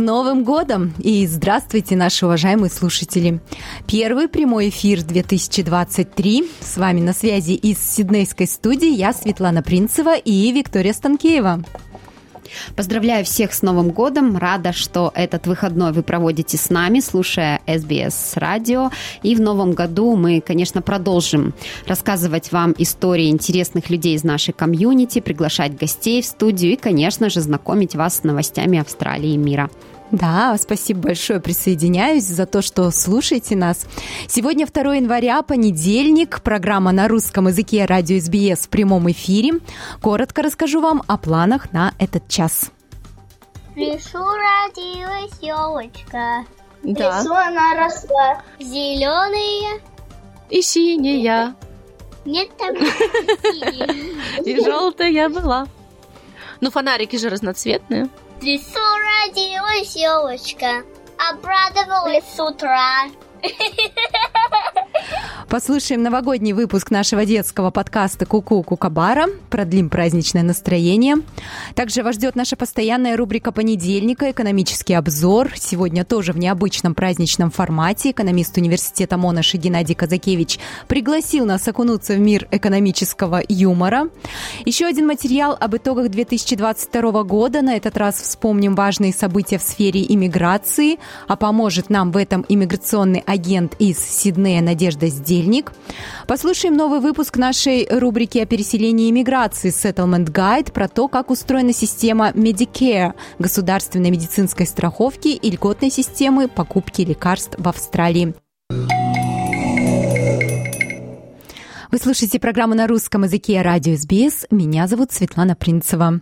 Новым годом! И здравствуйте, наши уважаемые слушатели! Первый прямой эфир 2023. С вами на связи из Сиднейской студии я, Светлана Принцева и Виктория Станкеева. Поздравляю всех с Новым годом. Рада, что этот выходной вы проводите с нами, слушая SBS радио. И в Новом году мы, конечно, продолжим рассказывать вам истории интересных людей из нашей комьюнити, приглашать гостей в студию и, конечно же, знакомить вас с новостями Австралии и мира. Да, спасибо большое, присоединяюсь за то, что слушаете нас. Сегодня 2 января, понедельник, программа на русском языке радио СБС в прямом эфире. Коротко расскажу вам о планах на этот час. Лесу родилась елочка. Да. Лесу она росла. Зеленые. И синяя, Нет там и желтая была. Ну, фонарики же разноцветные. В лесу родилась елочка. Обрадовалась с утра. Послушаем новогодний выпуск нашего детского подкаста «Куку Кукабара». Продлим праздничное настроение. Также вас ждет наша постоянная рубрика понедельника «Экономический обзор». Сегодня тоже в необычном праздничном формате. Экономист университета Монаши Геннадий Казакевич пригласил нас окунуться в мир экономического юмора. Еще один материал об итогах 2022 года. На этот раз вспомним важные события в сфере иммиграции. А поможет нам в этом иммиграционный агент из Сиднея Надежда Сдельник. Послушаем новый выпуск нашей рубрики о переселении и миграции Settlement Guide про то, как устроена система Medicare, государственной медицинской страховки и льготной системы покупки лекарств в Австралии. Вы слушаете программу на русском языке «Радио СБС». Меня зовут Светлана Принцева.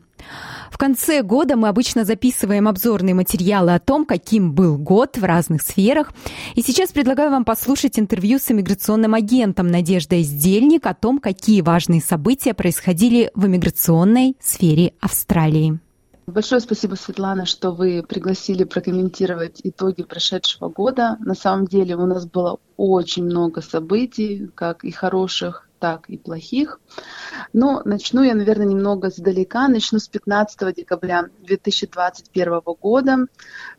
В конце года мы обычно записываем обзорные материалы о том, каким был год в разных сферах. И сейчас предлагаю вам послушать интервью с иммиграционным агентом Надеждой Издельник о том, какие важные события происходили в иммиграционной сфере Австралии. Большое спасибо, Светлана, что вы пригласили прокомментировать итоги прошедшего года. На самом деле у нас было очень много событий, как и хороших, так и плохих. Но начну я, наверное, немного сдалека. Начну с 15 декабря 2021 года.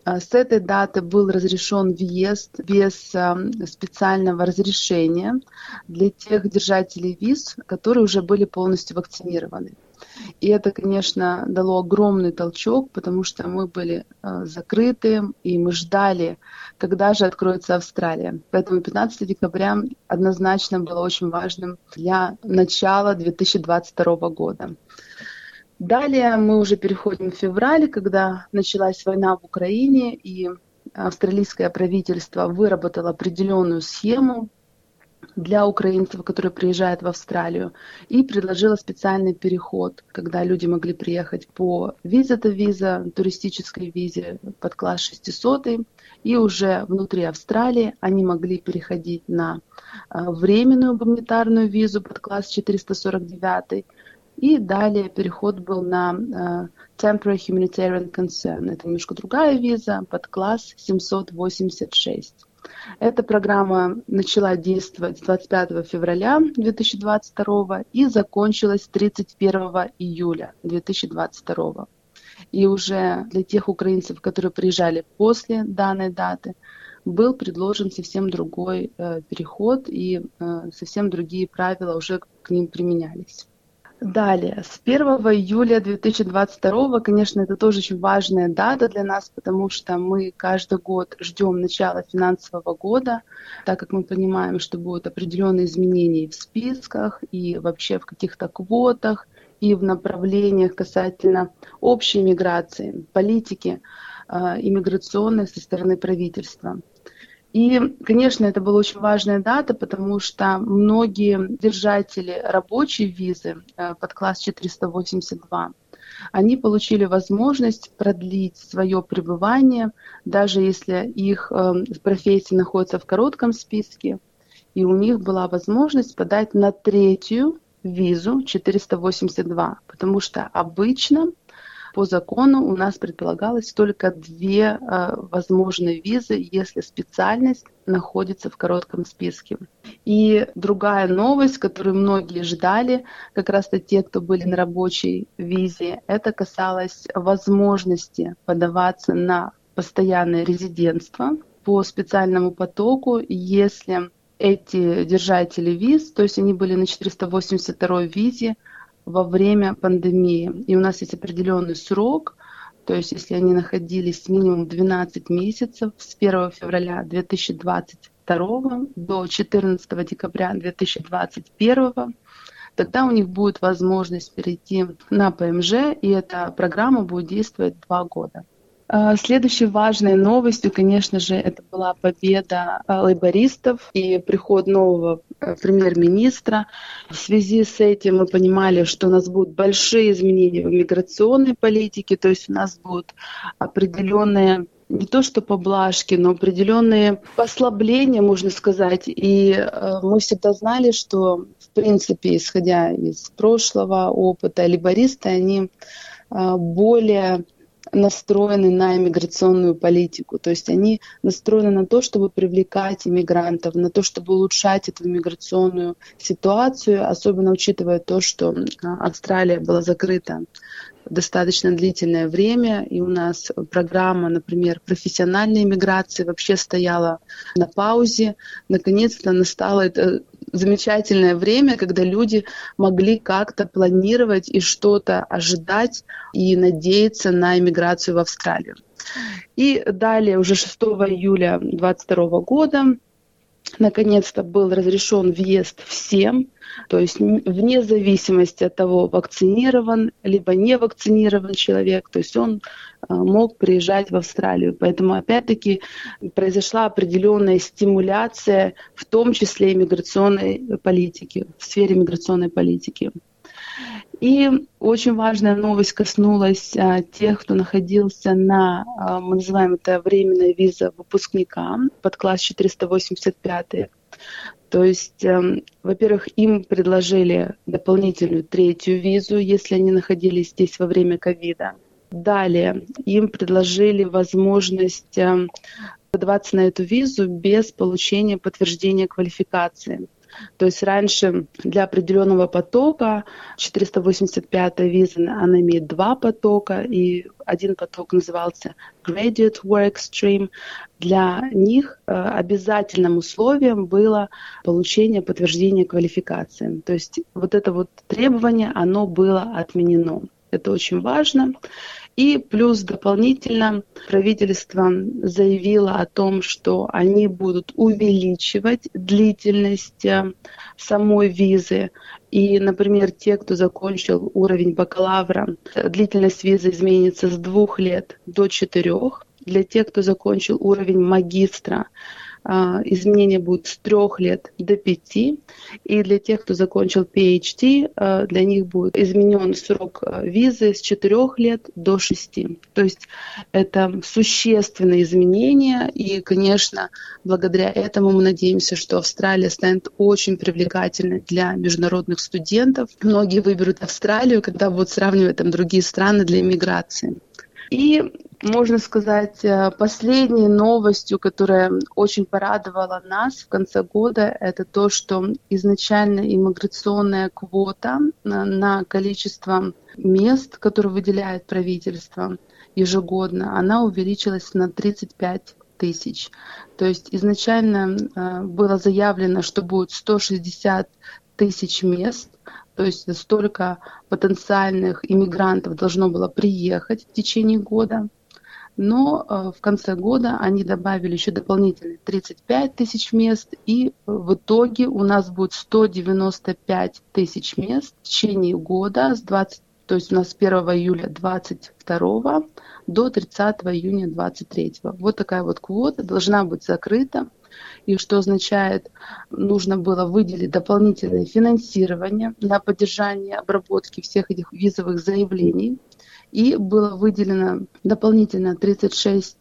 А, С этой даты был разрешен въезд без а, специального разрешения для тех держателей виз, которые уже были полностью вакцинированы. И это, конечно, дало огромный толчок, потому что мы были э, закрыты, и мы ждали, когда же откроется Австралия. Поэтому 15 декабря однозначно было очень важным для начала 2022 года. Далее мы уже переходим в февраль, когда началась война в Украине, и австралийское правительство выработало определенную схему для украинцев, которые приезжают в Австралию, и предложила специальный переход, когда люди могли приехать по виза-то виза, туристической визе под класс 600, и уже внутри Австралии они могли переходить на а, временную гуманитарную визу под класс 449, и далее переход был на а, Temporary Humanitarian Concern. Это немножко другая виза под класс 786. Эта программа начала действовать 25 февраля 2022 и закончилась 31 июля 2022. И уже для тех украинцев, которые приезжали после данной даты, был предложен совсем другой э, переход и э, совсем другие правила уже к ним применялись. Далее, с 1 июля 2022, конечно, это тоже очень важная дата для нас, потому что мы каждый год ждем начала финансового года, так как мы понимаем, что будут определенные изменения в списках и вообще в каких-то квотах, и в направлениях касательно общей миграции, политики э, иммиграционной со стороны правительства. И, конечно, это была очень важная дата, потому что многие держатели рабочей визы э, под класс 482 они получили возможность продлить свое пребывание, даже если их э, профессия находится в коротком списке, и у них была возможность подать на третью визу 482, потому что обычно по закону у нас предполагалось только две э, возможные визы, если специальность находится в коротком списке. И другая новость, которую многие ждали, как раз-то те, кто были на рабочей визе, это касалось возможности подаваться на постоянное резидентство по специальному потоку, если эти держатели виз, то есть они были на 482 визе, во время пандемии. И у нас есть определенный срок, то есть если они находились минимум 12 месяцев с 1 февраля 2022 до 14 декабря 2021, тогда у них будет возможность перейти на ПМЖ, и эта программа будет действовать два года. А, следующей важной новостью, конечно же, это была победа а, лейбористов и приход нового премьер-министра. В связи с этим мы понимали, что у нас будут большие изменения в миграционной политике, то есть у нас будут определенные не то что поблажки, но определенные послабления, можно сказать. И э, мы всегда знали, что, в принципе, исходя из прошлого опыта, либористы, они э, более настроены на иммиграционную политику. То есть они настроены на то, чтобы привлекать иммигрантов, на то, чтобы улучшать эту иммиграционную ситуацию, особенно учитывая то, что Австралия была закрыта достаточно длительное время, и у нас программа, например, профессиональной иммиграции вообще стояла на паузе. Наконец-то настало это замечательное время, когда люди могли как-то планировать и что-то ожидать и надеяться на иммиграцию в Австралию. И далее, уже 6 июля 2022 года, наконец-то был разрешен въезд всем, то есть вне зависимости от того, вакцинирован либо не вакцинирован человек, то есть он а, мог приезжать в Австралию. Поэтому опять-таки произошла определенная стимуляция, в том числе иммиграционной политики, в сфере миграционной политики. И очень важная новость коснулась а, тех, кто находился на, а, мы называем это временная виза выпускника под класс 485. То есть, э, во-первых, им предложили дополнительную третью визу, если они находились здесь во время ковида. Далее им предложили возможность э, подаваться на эту визу без получения подтверждения квалификации. То есть раньше для определенного потока 485 виза, она имеет два потока, и один поток назывался Graduate Work Stream. Для них э, обязательным условием было получение подтверждения квалификации. То есть вот это вот требование, оно было отменено. Это очень важно. И плюс дополнительно правительство заявило о том, что они будут увеличивать длительность э, самой визы. И, например, те, кто закончил уровень бакалавра, длительность визы изменится с двух лет до четырех. Для тех, кто закончил уровень магистра, изменения будут с трех лет до пяти. И для тех, кто закончил PhD, а, для них будет изменен срок а, визы с четырех лет до шести. То есть это существенные изменения. И, конечно, благодаря этому мы надеемся, что Австралия станет очень привлекательной для международных студентов. Многие выберут Австралию, когда будут сравнивать там другие страны для иммиграции. И можно сказать, э, последней новостью, которая очень порадовала нас в конце года, это то, что изначально иммиграционная квота на количество мест, которые выделяет правительство ежегодно, она увеличилась на 35 тысяч. То есть изначально э, было заявлено, что будет 160 тысяч мест, то есть столько потенциальных иммигрантов должно было приехать в течение года. Но э, в конце года они добавили еще дополнительные 35 тысяч мест, и в итоге у нас будет 195 тысяч мест в течение года с 20 то есть у нас с 1 июля 2022 до 30 июня 2023. Вот такая вот квота должна быть закрыта. И что означает, нужно было выделить дополнительное финансирование на поддержание обработки всех этих визовых заявлений. И было выделено дополнительно 36,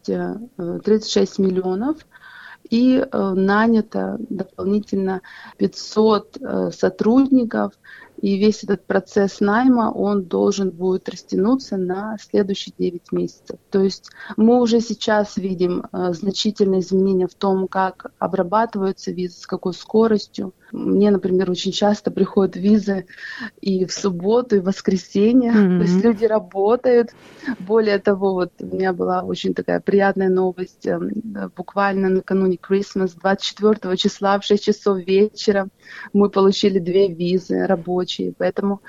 36 миллионов и э, нанято дополнительно 500 э, сотрудников и весь этот процесс найма, он должен будет растянуться на следующие 9 месяцев. То есть мы уже сейчас видим э, значительные изменения в том, как обрабатываются визы, с какой скоростью. Мне, например, очень часто приходят визы и в субботу, и в воскресенье. Mm-hmm. То есть люди работают. Более того, вот у меня была очень такая приятная новость. Э, буквально накануне Christmas, 24 числа в 6 часов вечера мы получили две визы рабочие. Поэтому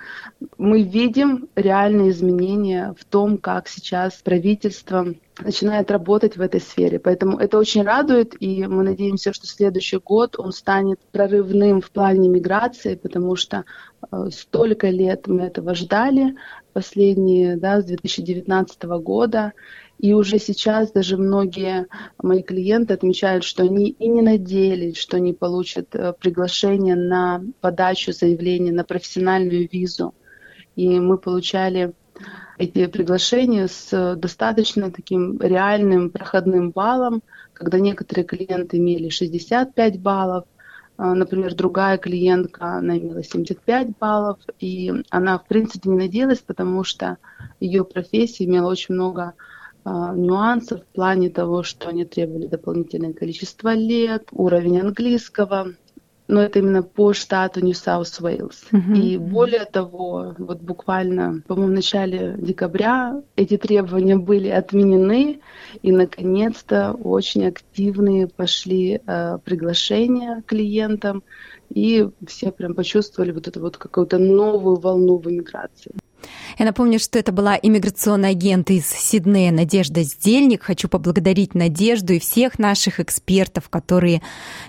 мы видим реальные изменения в том, как сейчас правительство начинает работать в этой сфере. Поэтому это очень радует, и мы надеемся, что следующий год он станет прорывным в плане миграции, потому что э, столько лет мы этого ждали, последние, да, с 2019 года, и уже сейчас даже многие мои клиенты отмечают, что они и не надеялись, что они получат э, приглашение на подачу заявления на профессиональную визу. И мы получали эти приглашения с достаточно таким реальным проходным баллом, когда некоторые клиенты имели 65 баллов, э, Например, другая клиентка, она имела 75 баллов, и она, в принципе, не надеялась, потому что ее профессия имела очень много а, нюансов в плане того, что они требовали дополнительное количество лет, уровень английского, но это именно по штату Wales. Uh-huh. И более того, вот буквально, по-моему, в начале декабря эти требования были отменены, и наконец-то очень активные пошли э, приглашения клиентам, и все прям почувствовали вот эту вот какую-то новую волну в иммиграции. Я напомню, что это была иммиграционный агент из Сиднея Надежда Сдельник. Хочу поблагодарить Надежду и всех наших экспертов, которые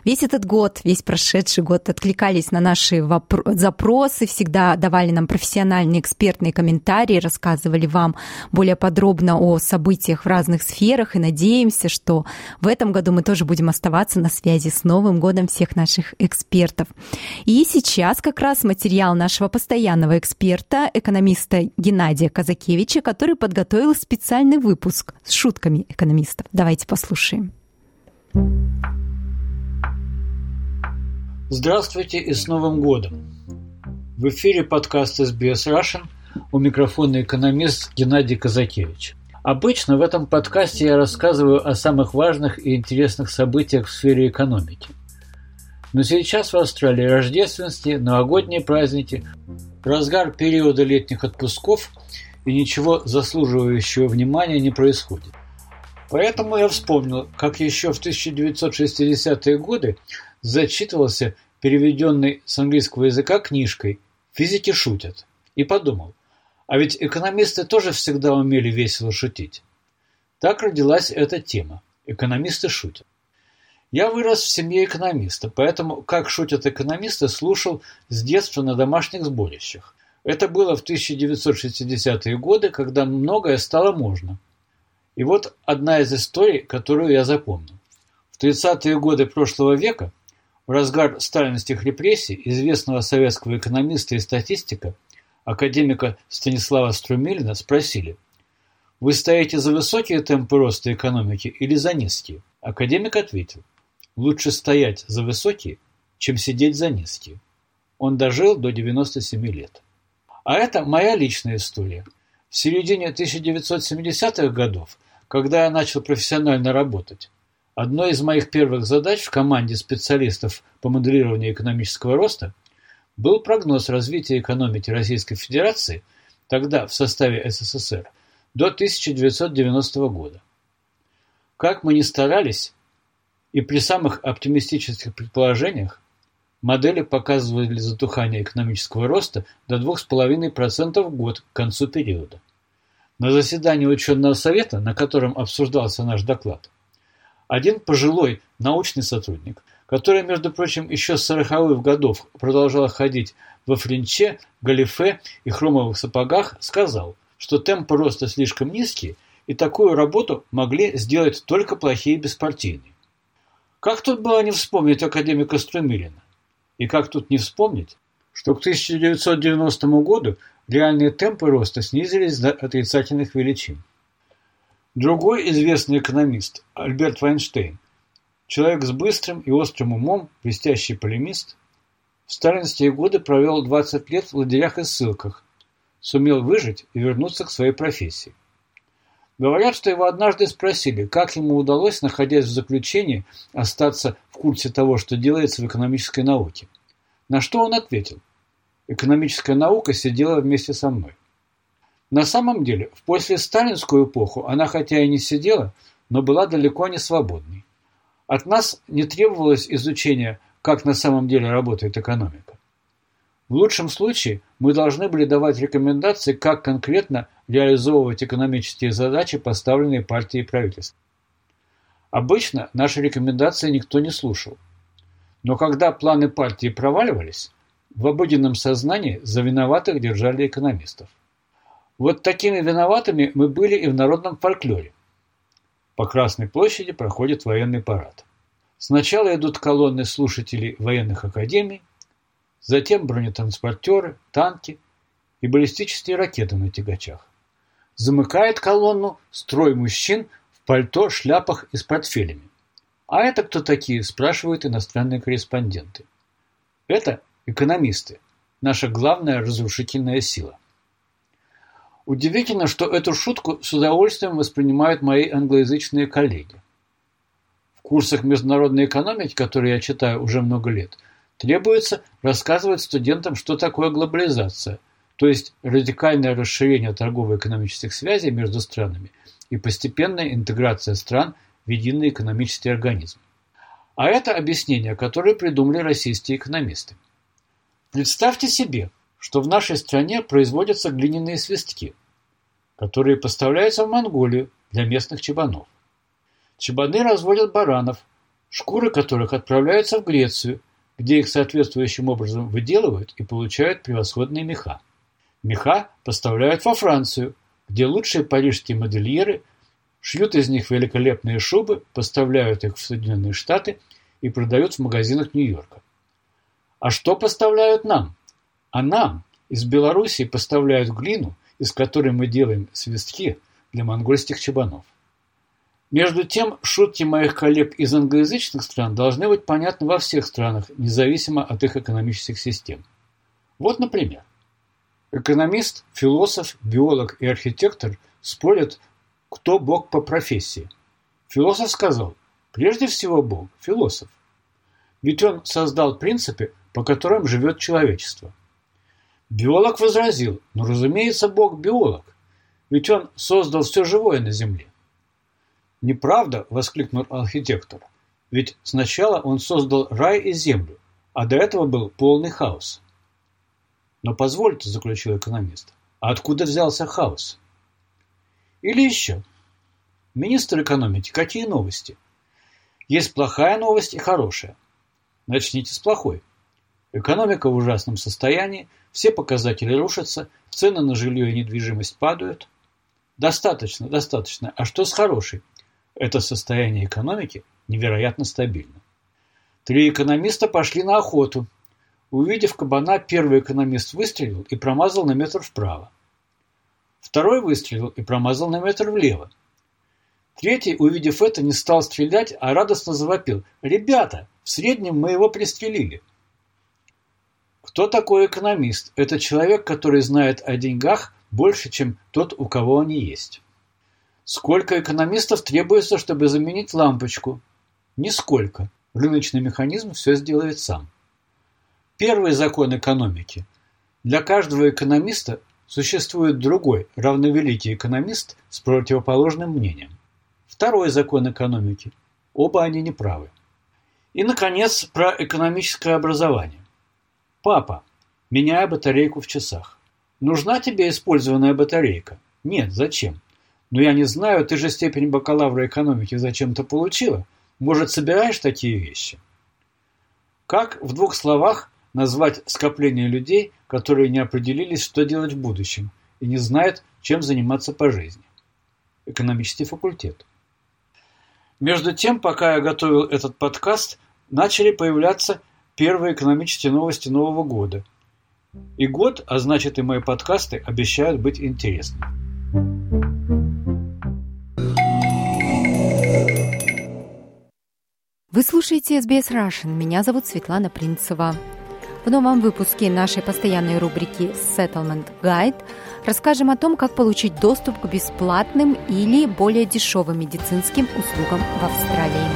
весь этот год, весь прошедший год откликались на наши запросы, всегда давали нам профессиональные экспертные комментарии, рассказывали вам более подробно о событиях в разных сферах и надеемся, что в этом году мы тоже будем оставаться на связи с Новым годом всех наших экспертов. И сейчас как раз материал нашего постоянного эксперта, экономиста Геннадия Казакевича, который подготовил специальный выпуск с шутками экономистов. Давайте послушаем. Здравствуйте и с Новым годом! В эфире подкаст SBS Russian у микрофона экономист Геннадий Казакевич. Обычно в этом подкасте я рассказываю о самых важных и интересных событиях в сфере экономики. Но сейчас в Австралии рождественские, новогодние праздники, разгар периода летних отпусков и ничего заслуживающего внимания не происходит. Поэтому я вспомнил, как еще в 1960-е годы зачитывался переведенной с английского языка книжкой «Физики шутят» и подумал, а ведь экономисты тоже всегда умели весело шутить. Так родилась эта тема «Экономисты шутят». Я вырос в семье экономиста, поэтому «Как шутят экономисты» слушал с детства на домашних сборищах. Это было в 1960-е годы, когда многое стало можно. И вот одна из историй, которую я запомнил. В 30-е годы прошлого века, в разгар сталинских репрессий, известного советского экономиста и статистика, академика Станислава Струмилина спросили, «Вы стоите за высокие темпы роста экономики или за низкие?» Академик ответил, Лучше стоять за высокие, чем сидеть за низкие. Он дожил до 97 лет. А это моя личная история. В середине 1970-х годов, когда я начал профессионально работать, одной из моих первых задач в команде специалистов по моделированию экономического роста был прогноз развития экономики Российской Федерации, тогда в составе СССР, до 1990 года. Как мы ни старались, и при самых оптимистических предположениях модели показывали затухание экономического роста до 2,5% в год к концу периода. На заседании ученого совета, на котором обсуждался наш доклад, один пожилой научный сотрудник, который, между прочим, еще с 40-х годов продолжал ходить во френче, галифе и хромовых сапогах, сказал, что темпы роста слишком низкие, и такую работу могли сделать только плохие беспартийные. Как тут было не вспомнить академика Струмилина? И как тут не вспомнить, что к 1990 году реальные темпы роста снизились до отрицательных величин. Другой известный экономист, Альберт Вайнштейн, человек с быстрым и острым умом, блестящий полемист, в сталинские годы провел 20 лет в лагерях и ссылках, сумел выжить и вернуться к своей профессии. Говорят, что его однажды спросили, как ему удалось, находясь в заключении, остаться в курсе того, что делается в экономической науке. На что он ответил – экономическая наука сидела вместе со мной. На самом деле, в послесталинскую эпоху она хотя и не сидела, но была далеко не свободной. От нас не требовалось изучения, как на самом деле работает экономика. В лучшем случае мы должны были давать рекомендации, как конкретно реализовывать экономические задачи, поставленные партией и правительством. Обычно наши рекомендации никто не слушал. Но когда планы партии проваливались, в обыденном сознании за виноватых держали экономистов. Вот такими виноватыми мы были и в народном фольклоре. По Красной площади проходит военный парад. Сначала идут колонны слушателей военных академий, затем бронетранспортеры, танки и баллистические ракеты на тягачах. Замыкает колонну строй мужчин в пальто, шляпах и с портфелями. А это кто такие, спрашивают иностранные корреспонденты. Это Экономисты – наша главная разрушительная сила. Удивительно, что эту шутку с удовольствием воспринимают мои англоязычные коллеги. В курсах международной экономики, которые я читаю уже много лет, требуется рассказывать студентам, что такое глобализация, то есть радикальное расширение торгово-экономических связей между странами и постепенная интеграция стран в единый экономический организм. А это объяснение, которое придумали российские экономисты. Представьте себе, что в нашей стране производятся глиняные свистки, которые поставляются в Монголию для местных чебанов. Чебаны разводят баранов, шкуры которых отправляются в Грецию, где их соответствующим образом выделывают и получают превосходные меха. Меха поставляют во Францию, где лучшие парижские модельеры шьют из них великолепные шубы, поставляют их в Соединенные Штаты и продают в магазинах Нью-Йорка. А что поставляют нам? А нам из Белоруссии поставляют глину, из которой мы делаем свистки для монгольских чебанов. Между тем, шутки моих коллег из англоязычных стран должны быть понятны во всех странах, независимо от их экономических систем. Вот, например, экономист, философ, биолог и архитектор спорят, кто Бог по профессии. Философ сказал, прежде всего Бог – философ. Ведь он создал принципы, по которым живет человечество. Биолог возразил, ну разумеется, Бог биолог, ведь он создал все живое на Земле. Неправда, воскликнул архитектор, ведь сначала он создал рай и землю, а до этого был полный хаос. Но позвольте, заключил экономист, а откуда взялся хаос? Или еще. Министр экономики, какие новости? Есть плохая новость и хорошая. Начните с плохой. Экономика в ужасном состоянии, все показатели рушатся, цены на жилье и недвижимость падают. Достаточно, достаточно. А что с хорошей? Это состояние экономики невероятно стабильно. Три экономиста пошли на охоту. Увидев кабана, первый экономист выстрелил и промазал на метр вправо. Второй выстрелил и промазал на метр влево. Третий, увидев это, не стал стрелять, а радостно завопил. «Ребята, в среднем мы его пристрелили». Кто такой экономист? Это человек, который знает о деньгах больше, чем тот, у кого они есть. Сколько экономистов требуется, чтобы заменить лампочку? Нисколько. Рыночный механизм все сделает сам. Первый закон экономики. Для каждого экономиста существует другой, равновеликий экономист с противоположным мнением. Второй закон экономики. Оба они неправы. И, наконец, про экономическое образование. Папа, меняя батарейку в часах. Нужна тебе использованная батарейка? Нет, зачем? Но я не знаю, ты же степень бакалавра экономики зачем-то получила. Может, собираешь такие вещи? Как в двух словах назвать скопление людей, которые не определились, что делать в будущем, и не знают, чем заниматься по жизни? Экономический факультет. Между тем, пока я готовил этот подкаст, начали появляться первые экономические новости Нового года. И год, а значит и мои подкасты, обещают быть интересными. Вы слушаете SBS Russian. Меня зовут Светлана Принцева. В новом выпуске нашей постоянной рубрики Settlement Guide расскажем о том, как получить доступ к бесплатным или более дешевым медицинским услугам в Австралии.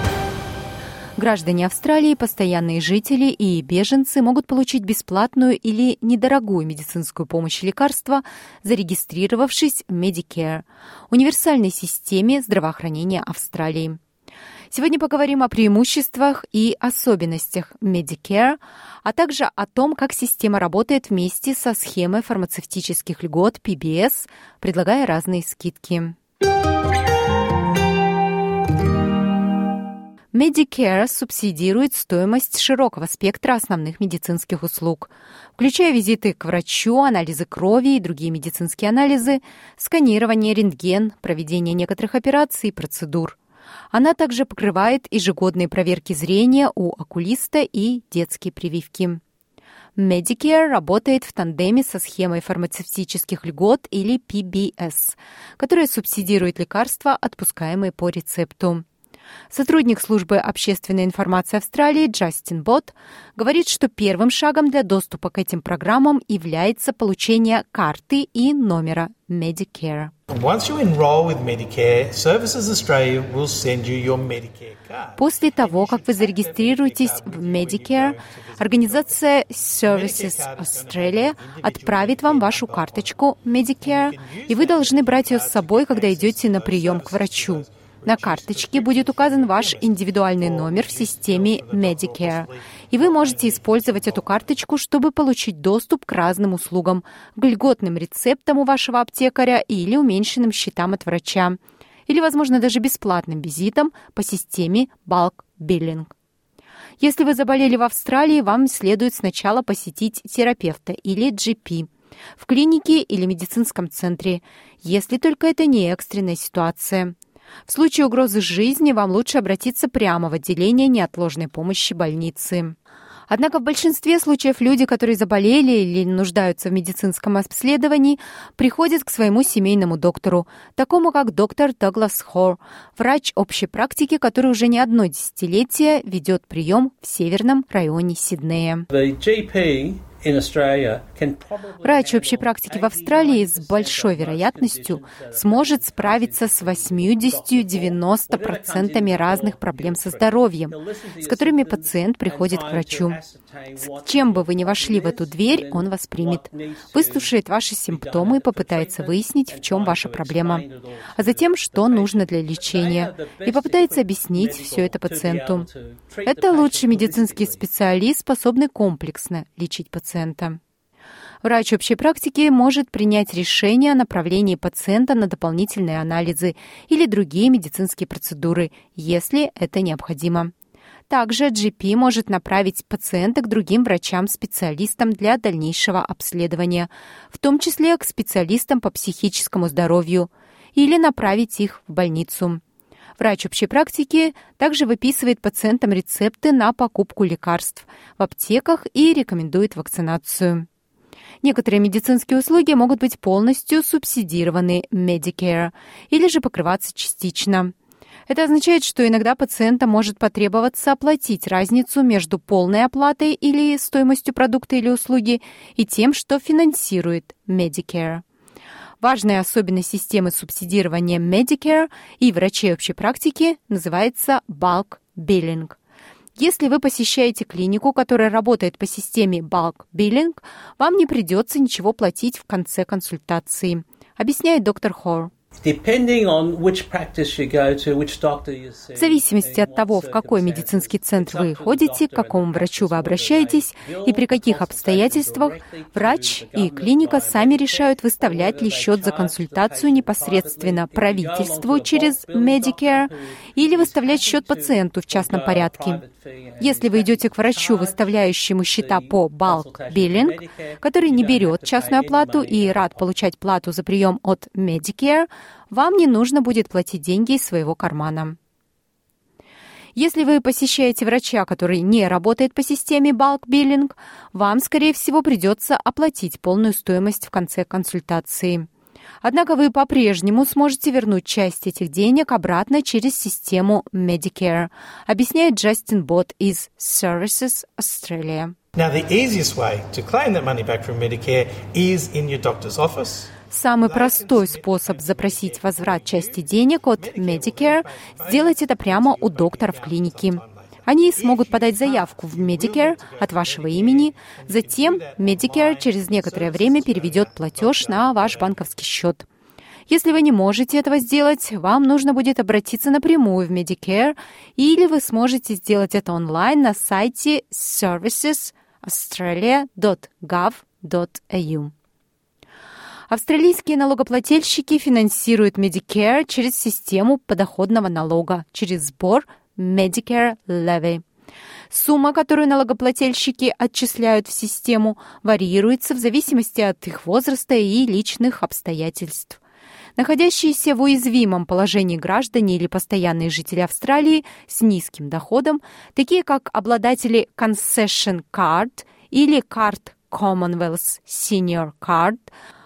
Граждане Австралии, постоянные жители и беженцы могут получить бесплатную или недорогую медицинскую помощь и лекарства, зарегистрировавшись в Medicare – универсальной системе здравоохранения Австралии. Сегодня поговорим о преимуществах и особенностях Medicare, а также о том, как система работает вместе со схемой фармацевтических льгот PBS, предлагая разные скидки. Medicare субсидирует стоимость широкого спектра основных медицинских услуг, включая визиты к врачу, анализы крови и другие медицинские анализы, сканирование, рентген, проведение некоторых операций и процедур – она также покрывает ежегодные проверки зрения у окулиста и детские прививки. Medicare работает в тандеме со схемой фармацевтических льгот или PBS, которая субсидирует лекарства, отпускаемые по рецепту. Сотрудник службы общественной информации Австралии Джастин Бот говорит, что первым шагом для доступа к этим программам является получение карты и номера Medicare. После того, как вы зарегистрируетесь в Medicare, организация Services Australia отправит вам вашу карточку Medicare, и вы должны брать ее с собой, когда идете на прием к врачу. На карточке будет указан ваш индивидуальный номер в системе Medicare, и вы можете использовать эту карточку, чтобы получить доступ к разным услугам, к льготным рецептам у вашего аптекаря или уменьшенным счетам от врача, или, возможно, даже бесплатным визитам по системе Bulk Billing. Если вы заболели в Австралии, вам следует сначала посетить терапевта или GP в клинике или медицинском центре, если только это не экстренная ситуация. В случае угрозы жизни вам лучше обратиться прямо в отделение неотложной помощи больницы. Однако в большинстве случаев люди, которые заболели или нуждаются в медицинском обследовании, приходят к своему семейному доктору, такому как доктор Доглас Хор, врач общей практики, который уже не одно десятилетие ведет прием в северном районе Сиднея. Врач общей практики в Австралии с большой вероятностью сможет справиться с 80-90% разных проблем со здоровьем, с которыми пациент приходит к врачу. С чем бы вы ни вошли в эту дверь, он вас примет, выслушает ваши симптомы и попытается выяснить, в чем ваша проблема, а затем, что нужно для лечения, и попытается объяснить все это пациенту. Это лучший медицинский специалист, способный комплексно лечить пациента. Врач общей практики может принять решение о направлении пациента на дополнительные анализы или другие медицинские процедуры, если это необходимо. Также GP может направить пациента к другим врачам-специалистам для дальнейшего обследования, в том числе к специалистам по психическому здоровью, или направить их в больницу. Врач общей практики также выписывает пациентам рецепты на покупку лекарств в аптеках и рекомендует вакцинацию. Некоторые медицинские услуги могут быть полностью субсидированы Medicare или же покрываться частично. Это означает, что иногда пациентам может потребоваться оплатить разницу между полной оплатой или стоимостью продукта или услуги и тем, что финансирует Medicare. Важная особенность системы субсидирования Medicare и врачей общей практики называется bulk billing. Если вы посещаете клинику, которая работает по системе bulk billing, вам не придется ничего платить в конце консультации, объясняет доктор Хор. В зависимости от того, в какой медицинский центр вы ходите, к какому врачу вы обращаетесь и при каких обстоятельствах, врач и клиника сами решают, выставлять ли счет за консультацию непосредственно правительству через Medicare или выставлять счет пациенту в частном порядке. Если вы идете к врачу, выставляющему счета по bulk billing, который не берет частную оплату и рад получать плату за прием от Medicare, вам не нужно будет платить деньги из своего кармана. Если вы посещаете врача, который не работает по системе bulk billing, вам, скорее всего, придется оплатить полную стоимость в конце консультации. Однако вы по-прежнему сможете вернуть часть этих денег обратно через систему Medicare, объясняет Джастин Бот из Services Australia. Now, the easiest way to claim that money back from Medicare is in your doctor's office. Самый простой способ запросить возврат части денег от Medicare – сделать это прямо у доктора в клинике. Они смогут подать заявку в Medicare от вашего имени. Затем Medicare через некоторое время переведет платеж на ваш банковский счет. Если вы не можете этого сделать, вам нужно будет обратиться напрямую в Medicare, или вы сможете сделать это онлайн на сайте servicesaustralia.gov.au. Австралийские налогоплательщики финансируют Medicare через систему подоходного налога, через сбор Medicare Levy. Сумма, которую налогоплательщики отчисляют в систему, варьируется в зависимости от их возраста и личных обстоятельств. Находящиеся в уязвимом положении граждане или постоянные жители Австралии с низким доходом, такие как обладатели Concession Card или Card Commonwealth Senior Card,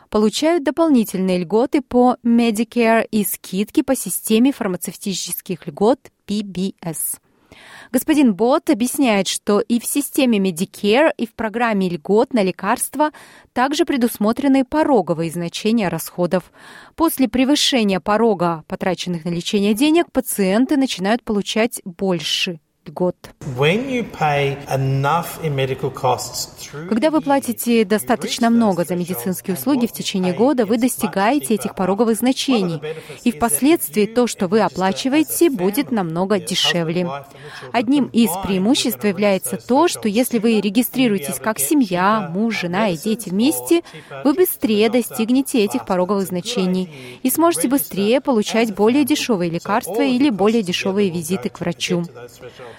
получают дополнительные льготы по Medicare и скидки по системе фармацевтических льгот PBS. Господин Бот объясняет, что и в системе Medicare, и в программе льгот на лекарства также предусмотрены пороговые значения расходов. После превышения порога потраченных на лечение денег пациенты начинают получать больше год. Когда вы платите достаточно много за медицинские услуги в течение года, вы достигаете этих пороговых значений, и впоследствии то, что вы оплачиваете, будет намного дешевле. Одним из преимуществ является то, что если вы регистрируетесь как семья, муж, жена и дети вместе, вы быстрее достигнете этих пороговых значений и сможете быстрее получать более дешевые лекарства или более дешевые визиты к врачу.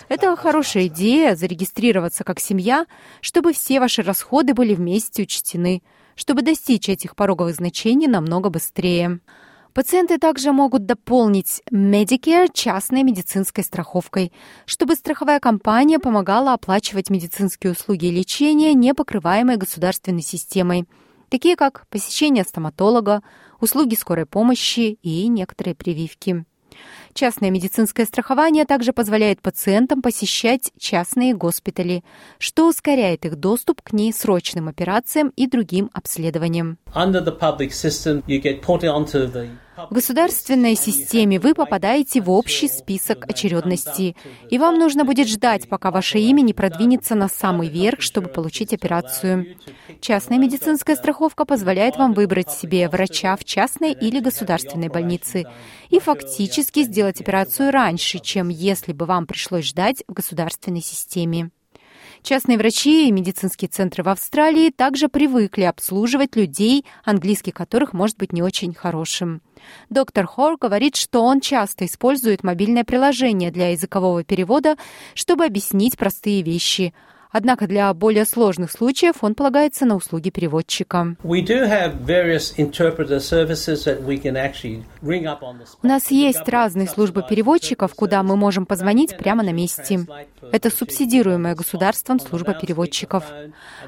Это хорошая идея зарегистрироваться как семья, чтобы все ваши расходы были вместе учтены, чтобы достичь этих пороговых значений намного быстрее. Пациенты также могут дополнить Medicare частной медицинской страховкой, чтобы страховая компания помогала оплачивать медицинские услуги и лечение, не покрываемые государственной системой, такие как посещение стоматолога, услуги скорой помощи и некоторые прививки. Частное медицинское страхование также позволяет пациентам посещать частные госпитали, что ускоряет их доступ к несрочным операциям и другим обследованиям. В государственной системе вы попадаете в общий список очередности, и вам нужно будет ждать, пока ваше имя не продвинется на самый верх, чтобы получить операцию. Частная медицинская страховка позволяет вам выбрать себе врача в частной или государственной больнице и фактически сделать операцию раньше, чем если бы вам пришлось ждать в государственной системе. Частные врачи и медицинские центры в Австралии также привыкли обслуживать людей, английский которых может быть не очень хорошим. Доктор Хор говорит, что он часто использует мобильное приложение для языкового перевода, чтобы объяснить простые вещи – Однако для более сложных случаев он полагается на услуги переводчика. У нас есть разные службы переводчиков, куда мы можем позвонить прямо на месте. Это субсидируемая государством служба переводчиков.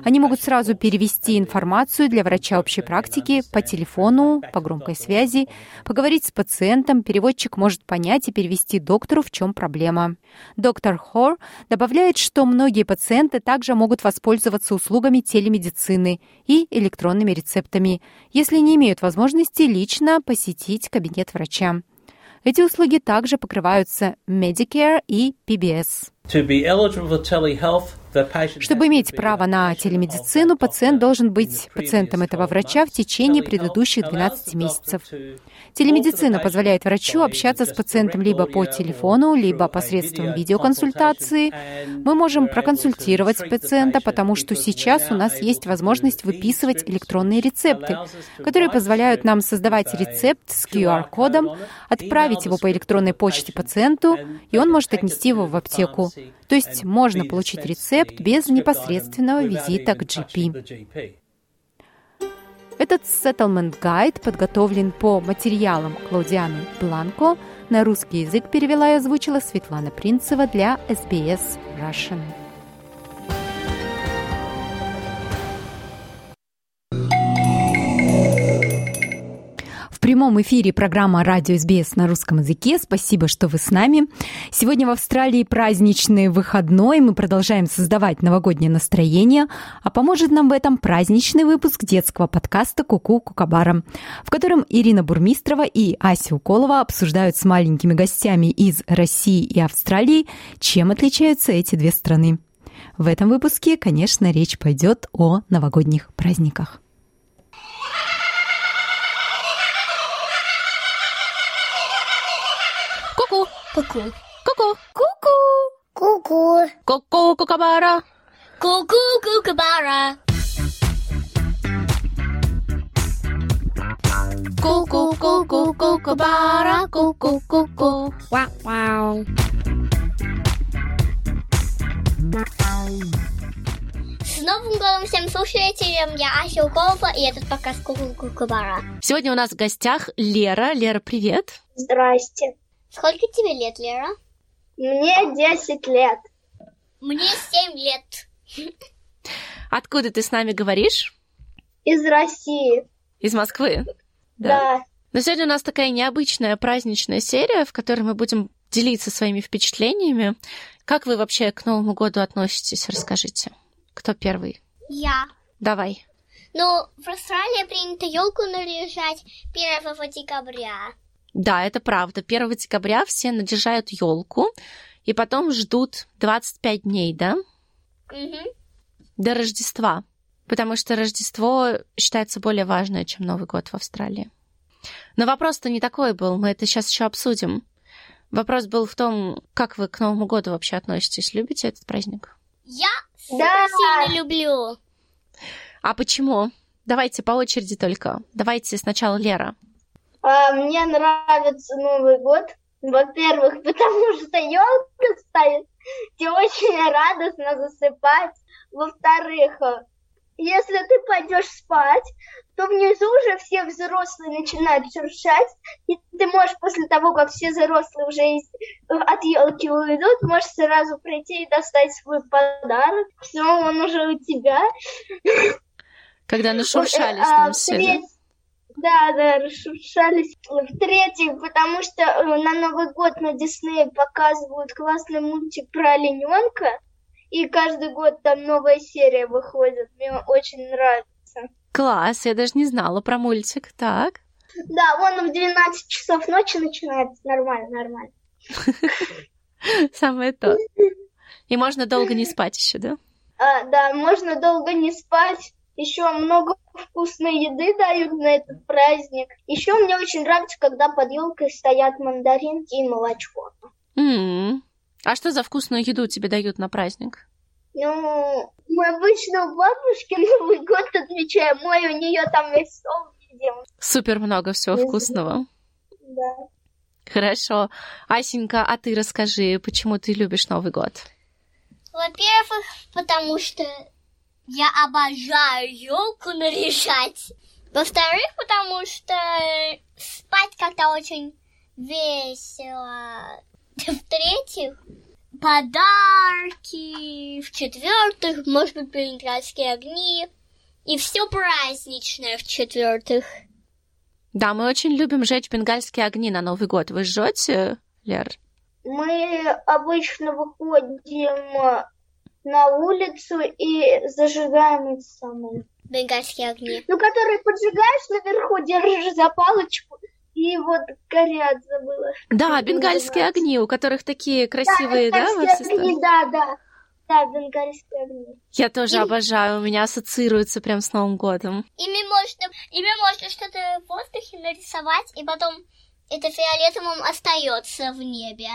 Они могут сразу перевести информацию для врача общей практики по телефону, по громкой связи, поговорить с пациентом, переводчик может понять и перевести доктору, в чем проблема. Доктор Хор добавляет, что многие пациенты пациенты также могут воспользоваться услугами телемедицины и электронными рецептами, если не имеют возможности лично посетить кабинет врача. Эти услуги также покрываются Medicare и PBS. Чтобы иметь право на телемедицину, пациент должен быть пациентом этого врача в течение предыдущих 12 месяцев. Телемедицина позволяет врачу общаться с пациентом либо по телефону, либо посредством видеоконсультации. Мы можем проконсультировать пациента, потому что сейчас у нас есть возможность выписывать электронные рецепты, которые позволяют нам создавать рецепт с QR-кодом, отправить его по электронной почте пациенту, и он может отнести его в аптеку. То есть можно получить рецепт без непосредственного визита к GP. Этот settlement guide подготовлен по материалам Клаудианы Бланко На русский язык перевела и озвучила Светлана Принцева для SBS Russian. Прямом эфире программа «Радио СБС» на русском языке. Спасибо, что вы с нами. Сегодня в Австралии праздничный выходной. Мы продолжаем создавать новогоднее настроение. А поможет нам в этом праздничный выпуск детского подкаста «Куку Кукабара», в котором Ирина Бурмистрова и Ася Уколова обсуждают с маленькими гостями из России и Австралии, чем отличаются эти две страны. В этом выпуске, конечно, речь пойдет о новогодних праздниках. Ку-ку. Ку-ку. Ку-ку. Ку-ку. Ку-ку, кукабара. Ку-ку, кукабара. Ку-ку, ку-ку, кукабара. Ку-ку, ку-ку. Вау-вау. С Новым годом всем слушателям! Я Ася Уколова, и этот подкаст Ку-ку, кукабара. Сегодня у нас в гостях Лера. Лера, привет. Здрасте. Сколько тебе лет, Лера? Мне 10 лет. Мне 7 лет. Откуда ты с нами говоришь? Из России. Из Москвы? Да. Но сегодня у нас такая необычная праздничная серия, в которой мы будем делиться своими впечатлениями. Как вы вообще к Новому году относитесь? Расскажите. Кто первый? Я. Давай. Ну, в Австралии принято елку наряжать 1 декабря. Да, это правда. 1 декабря все наряжают елку и потом ждут 25 дней, да? Угу. До Рождества. Потому что Рождество считается более важное, чем Новый год в Австралии. Но вопрос-то не такой был, мы это сейчас еще обсудим. Вопрос был в том, как вы к Новому году вообще относитесь? Любите этот праздник? Я Да. сильно люблю. А почему? Давайте по очереди только. Давайте сначала Лера. А, мне нравится Новый год. Во-первых, потому что елка стоит, и очень радостно засыпать. Во-вторых, э, если ты пойдешь спать, то внизу уже все взрослые начинают шуршать, и ты можешь после того, как все взрослые уже из- от елки уйдут, можешь сразу прийти и достать свой подарок. Все, он уже у тебя. Когда нашуршались А, там все, да? да, расшуршались. В-третьих, потому что э, на Новый год на Диснее показывают классный мультик про олененка, и каждый год там новая серия выходит. Мне очень нравится. Класс, я даже не знала про мультик. Так. Да, он в 12 часов ночи начинается. Нормально, нормально. Самое то. И можно долго не спать еще, да? А, да, можно долго не спать. Еще много вкусной еды дают на этот праздник. Еще мне очень нравится, когда под елкой стоят мандаринки и молочко. М. А что за вкусную еду тебе дают на праздник? Ну, мы обычно у бабушки Новый год отмечаем. Мой у нее там весь стол едим. Супер много всего Не вкусного. Да. Хорошо. Асенька, а ты расскажи, почему ты любишь Новый год? Во-первых, потому что я обожаю елку наряжать. Во-вторых, потому что спать как-то очень весело. В-третьих, подарки. В-четвертых, может быть, бенгальские огни. И все праздничное в-четвертых. Да, мы очень любим жечь бенгальские огни на Новый год. Вы жжете, Лер? Мы обычно выходим э, на улицу и зажигаем эти самые. Бенгальские огни. Ну, которые поджигаешь наверху, держишь за палочку, и вот горят, забыла. Да, бенгальские огни, у которых такие красивые, да, во бенгальские все огни, да, да. Да, бенгальские огни. Я тоже обожаю, у меня ассоциируется прям с Новым годом. Ими можно, ими можно что-то в воздухе нарисовать, и потом это фиолетовым остается в небе.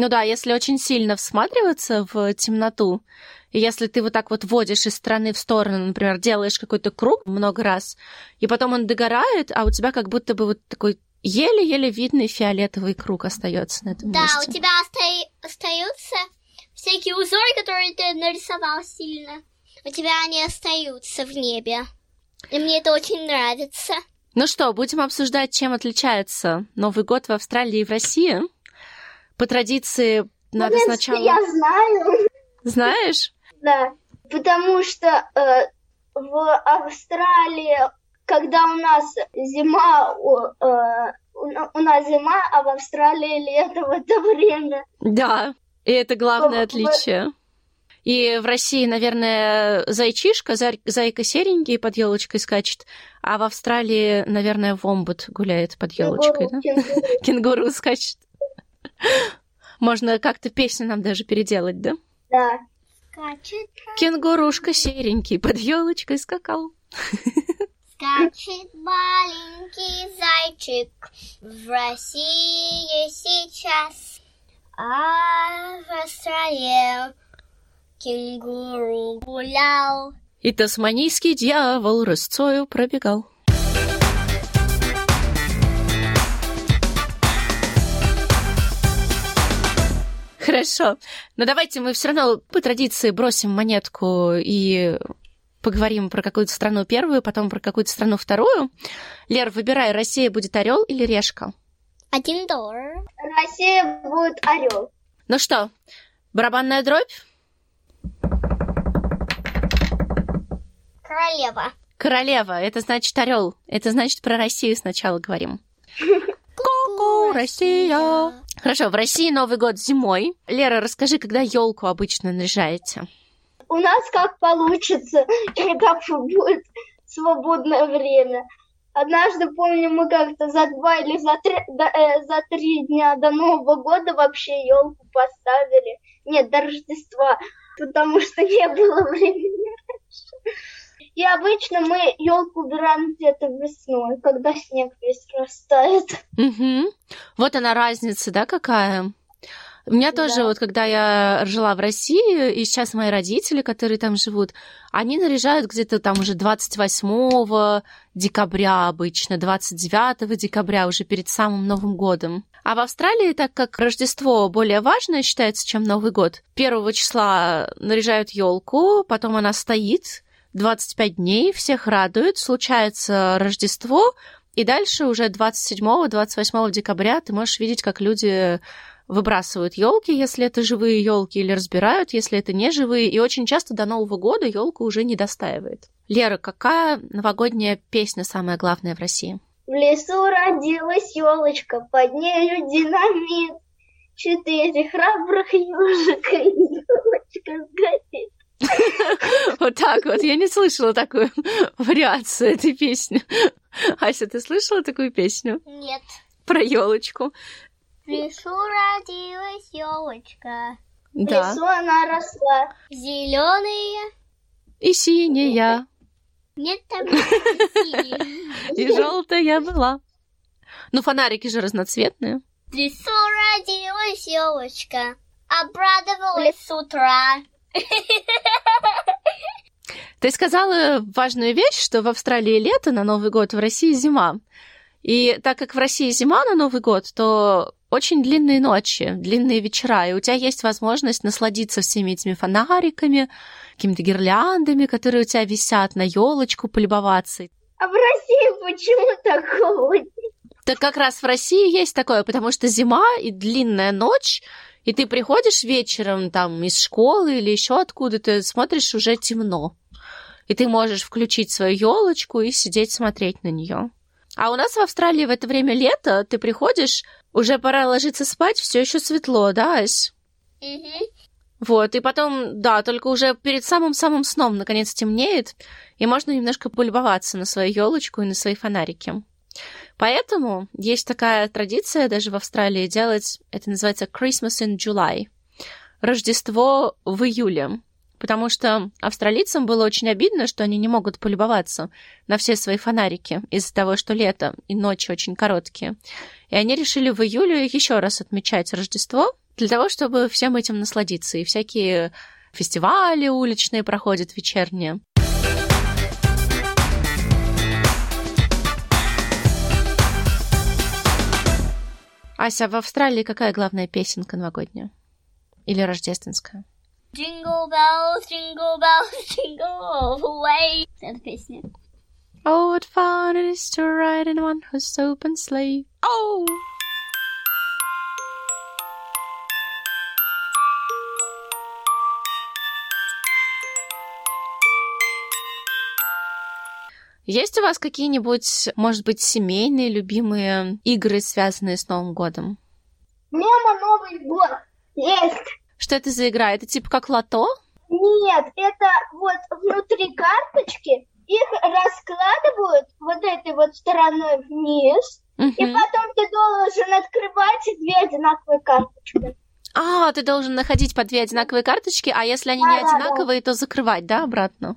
Ну да, если очень сильно всматриваться в темноту, и если ты вот так вот водишь из стороны в сторону, например, делаешь какой-то круг много раз, и потом он догорает, а у тебя как будто бы вот такой еле-еле видный фиолетовый круг остается на этом Да, месте. у тебя оста- остаются всякие узоры, которые ты нарисовал сильно. У тебя они остаются в небе. И мне это очень нравится. Ну что, будем обсуждать, чем отличается Новый год в Австралии и в России. По традиции надо Ну, сначала... Я знаю, Знаешь? да. Потому что э, в Австралии, когда у нас зима, у- э, у нас зима, а в Австралии лето в это время. Да, и это главное отличие. И в России, наверное, зайчишка, зай- зайка серенький под елочкой скачет, а в Австралии, наверное, вомбут гуляет под елочкой, да? Кенгуру, кенгуру. Кенгуру скачет. Можно как-то песню нам даже переделать, да? Да. Скачет, Кенгурушка серенький под елочкой скакал. скачет маленький зайчик в России сейчас, а в Австралии кенгуру гулял. И тасманийский дьявол рысцою пробегал. Хорошо. Но давайте мы все равно по традиции бросим монетку и поговорим про какую-то страну первую, потом про какую-то страну вторую. Лер, выбирай, Россия будет орел или решка? Один доллар. Россия будет орел. Ну что, барабанная дробь? Королева. Королева, это значит орел. Это значит про Россию сначала говорим. Ку-ку, Россия. Хорошо, в России Новый год зимой. Лера, расскажи, когда елку обычно наряжаете? У нас как получится, когда будет свободное время. Однажды, помню, мы как-то за два или за три, да, э, за три дня до Нового года вообще елку поставили. Нет, до Рождества, потому что не было времени. И обычно мы елку убираем где-то весной, когда снег весь растает. Угу. Вот она разница, да, какая? У меня тоже, Да. вот когда я жила в России, и сейчас мои родители, которые там живут, они наряжают где-то там уже 28 декабря обычно, 29 декабря, уже перед самым Новым годом. А в Австралии, так как Рождество более важное считается, чем Новый год, первого числа наряжают елку, потом она стоит 25 дней, всех радует, случается Рождество, и дальше уже 27-28 декабря ты можешь видеть, как люди выбрасывают елки, если это живые елки, или разбирают, если это не живые. И очень часто до Нового года елка уже не достаивает. Лера, какая новогодняя песня самая главная в России? В лесу родилась елочка, под нею динамит. Четыре храбрых ежика елочка сгорит. Вот так вот. Я не слышала такую вариацию этой песни. Ася, ты слышала такую песню Нет. про елочку? Лесу родилась елочка. Да. лесу она росла. Зеленые. И синяя, Нет там синие. и желтая была. Ну, фонарики же разноцветные. Лесу родилась елочка. Обрадовалась с утра. Ты сказала важную вещь, что в Австралии лето на Новый год, в России зима. И так как в России зима на Новый год, то очень длинные ночи, длинные вечера, и у тебя есть возможность насладиться всеми этими фонариками, какими-то гирляндами, которые у тебя висят на елочку, полюбоваться. А в России почему такого? Так как раз в России есть такое, потому что зима и длинная ночь, и ты приходишь вечером там из школы или еще откуда-то, смотришь, уже темно. И ты можешь включить свою елочку и сидеть смотреть на нее. А у нас в Австралии в это время лето, ты приходишь, уже пора ложиться спать, все еще светло, да, Ась? Мгм. Вот, и потом, да, только уже перед самым-самым сном наконец темнеет, и можно немножко полюбоваться на свою елочку и на свои фонарики. Поэтому есть такая традиция даже в Австралии делать, это называется Christmas in July, Рождество в июле. Потому что австралийцам было очень обидно, что они не могут полюбоваться на все свои фонарики из-за того, что лето и ночи очень короткие. И они решили в июле еще раз отмечать Рождество для того, чтобы всем этим насладиться. И всякие фестивали уличные проходят вечерние. Ася, в Австралии какая главная песенка новогодняя? Или рождественская? Jingle bells, jingle bells, jingle all the way. Это песня. Oh, what fun it is to ride in one horse open sleigh. Oh! Есть у вас какие-нибудь, может быть, семейные любимые игры, связанные с Новым годом? Мема Новый год. Есть. Что это за игра? Это типа как лото? Нет, это вот внутри карточки их раскладывают вот этой вот стороной вниз, Мгм. и потом ты должен открывать две одинаковые карточки. А, ты должен находить по две одинаковые карточки, а если они не Да-да-да. одинаковые, то закрывать, да, обратно?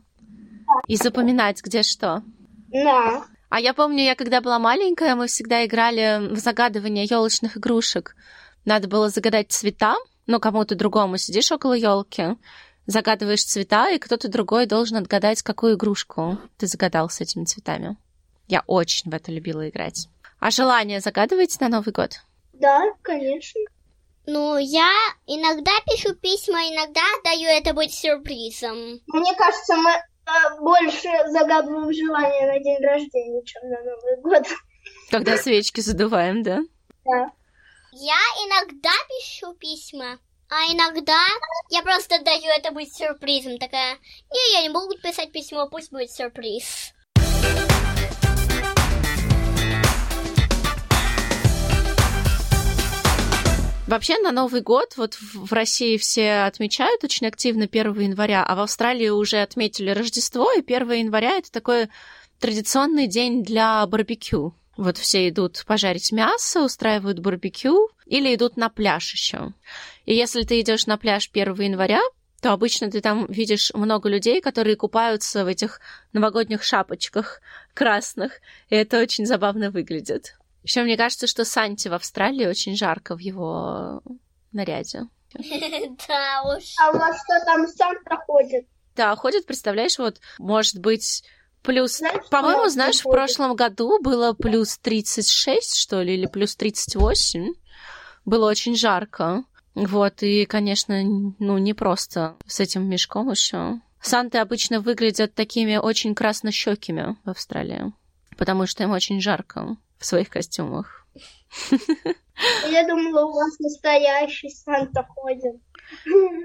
И запоминать, где что. Да. А я помню, я когда была маленькая, мы всегда играли в загадывание елочных игрушек. Надо было загадать цвета, ну, кому-то другому сидишь около елки, загадываешь цвета, и кто-то другой должен отгадать, какую игрушку ты загадал с этими цветами. Я очень в это любила играть. А желание загадываете на Новый год? Да, конечно. Ну, я иногда пишу письма, иногда даю это быть сюрпризом. Мне кажется, мы больше загадываем желания на день рождения, чем на Новый год. Когда свечки задуваем, да? Да. Я иногда пишу письма, а иногда я просто даю это быть сюрпризом. Такая, не, я не буду писать письмо, пусть будет сюрприз. Вообще на Новый год вот в России все отмечают очень активно 1 января, а в Австралии уже отметили Рождество, и 1 января это такой традиционный день для барбекю. Вот все идут пожарить мясо, устраивают барбекю или идут на пляж еще. И если ты идешь на пляж 1 января, то обычно ты там видишь много людей, которые купаются в этих новогодних шапочках красных, и это очень забавно выглядит. Еще мне кажется, что Санте в Австралии очень жарко в его наряде. Да уж. А у вас что там Санта ходит? Да, ходит, представляешь, вот, может быть, плюс... Знаешь, По-моему, знаешь, в прошлом году было плюс 36, что ли, или плюс 38. Было очень жарко. Вот, и, конечно, ну, не просто с этим мешком еще. Санты обычно выглядят такими очень краснощекими в Австралии, потому что им очень жарко в своих костюмах. Я думала, у вас настоящий Санта ходит.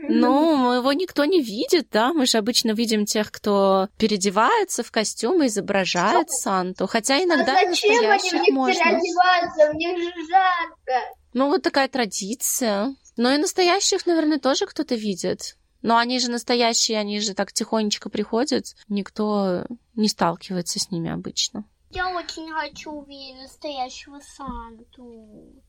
Ну, его никто не видит, да? Мы же обычно видим тех, кто переодевается в костюмы, изображает Санту. Хотя иногда а зачем они в настоящих них можно. переодеваться? В них же жарко. Ну, вот такая традиция. Но и настоящих, наверное, тоже кто-то видит. Но они же настоящие, они же так тихонечко приходят. Никто не сталкивается с ними обычно. Я очень хочу увидеть настоящего Санту.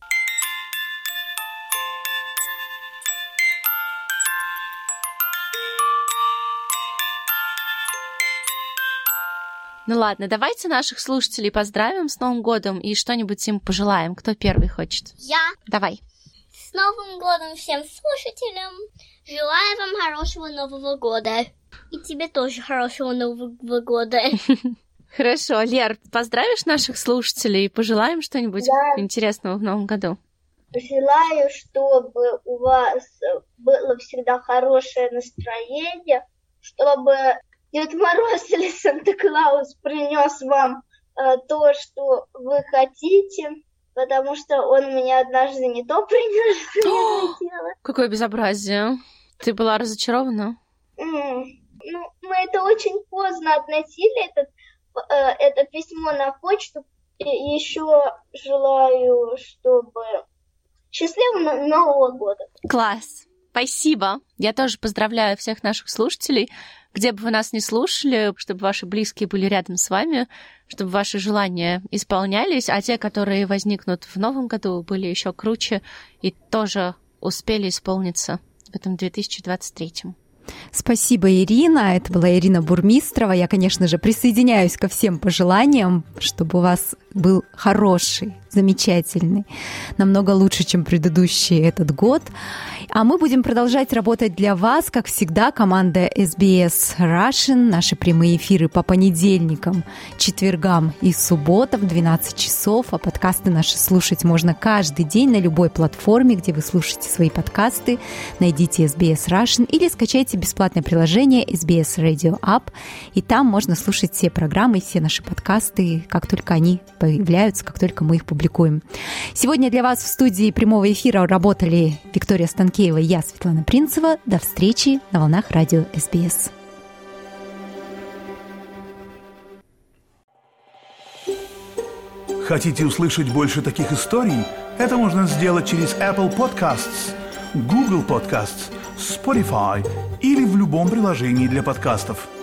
Ну ладно, давайте наших слушателей поздравим с Новым годом и что-нибудь им пожелаем. Кто первый хочет? Я Давай. с Новым годом всем слушателям. Желаю вам хорошего Нового года. И тебе тоже хорошего Нового года. Хорошо, Лер, поздравишь наших слушателей и пожелаем что-нибудь Да. интересного в Новом году. Желаю, чтобы у вас было всегда хорошее настроение, чтобы Дед Мороз или Санта-Клаус принес вам э, то, что вы хотите, потому что он мне однажды не то принес, что я хотела. Какое безобразие. Ты была разочарована? Ну, мы это очень поздно относили, этот, это письмо на почту. И еще желаю, чтобы счастливого Нового года. Класс. Спасибо. Я тоже поздравляю всех наших слушателей. Где бы вы нас ни слушали, чтобы ваши близкие были рядом с вами, чтобы ваши желания исполнялись, а те, которые возникнут в новом году, были еще круче и тоже успели исполниться в этом 2023. Спасибо, Ирина. Это была Ирина Бурмистрова. Я, конечно же, присоединяюсь ко всем пожеланиям, чтобы у вас был хороший, замечательный, намного лучше, чем предыдущий этот год. А мы будем продолжать работать для вас, как всегда, команда SBS Russian. Наши прямые эфиры по понедельникам, четвергам и субботам в 12 часов. А подкасты наши слушать можно каждый день на любой платформе, где вы слушаете свои подкасты. Найдите SBS Russian или скачайте бесплатное приложение SBS Radio App. И там можно слушать все программы, все наши подкасты, как только они появляются, как только мы их публикуем. Сегодня для вас в студии прямого эфира работали Виктория Станкеева и я, Светлана Принцева. До встречи на волнах радио SBS. Хотите услышать больше таких историй? Это можно сделать через Apple Podcasts, Google Podcasts, Spotify или в любом приложении для подкастов –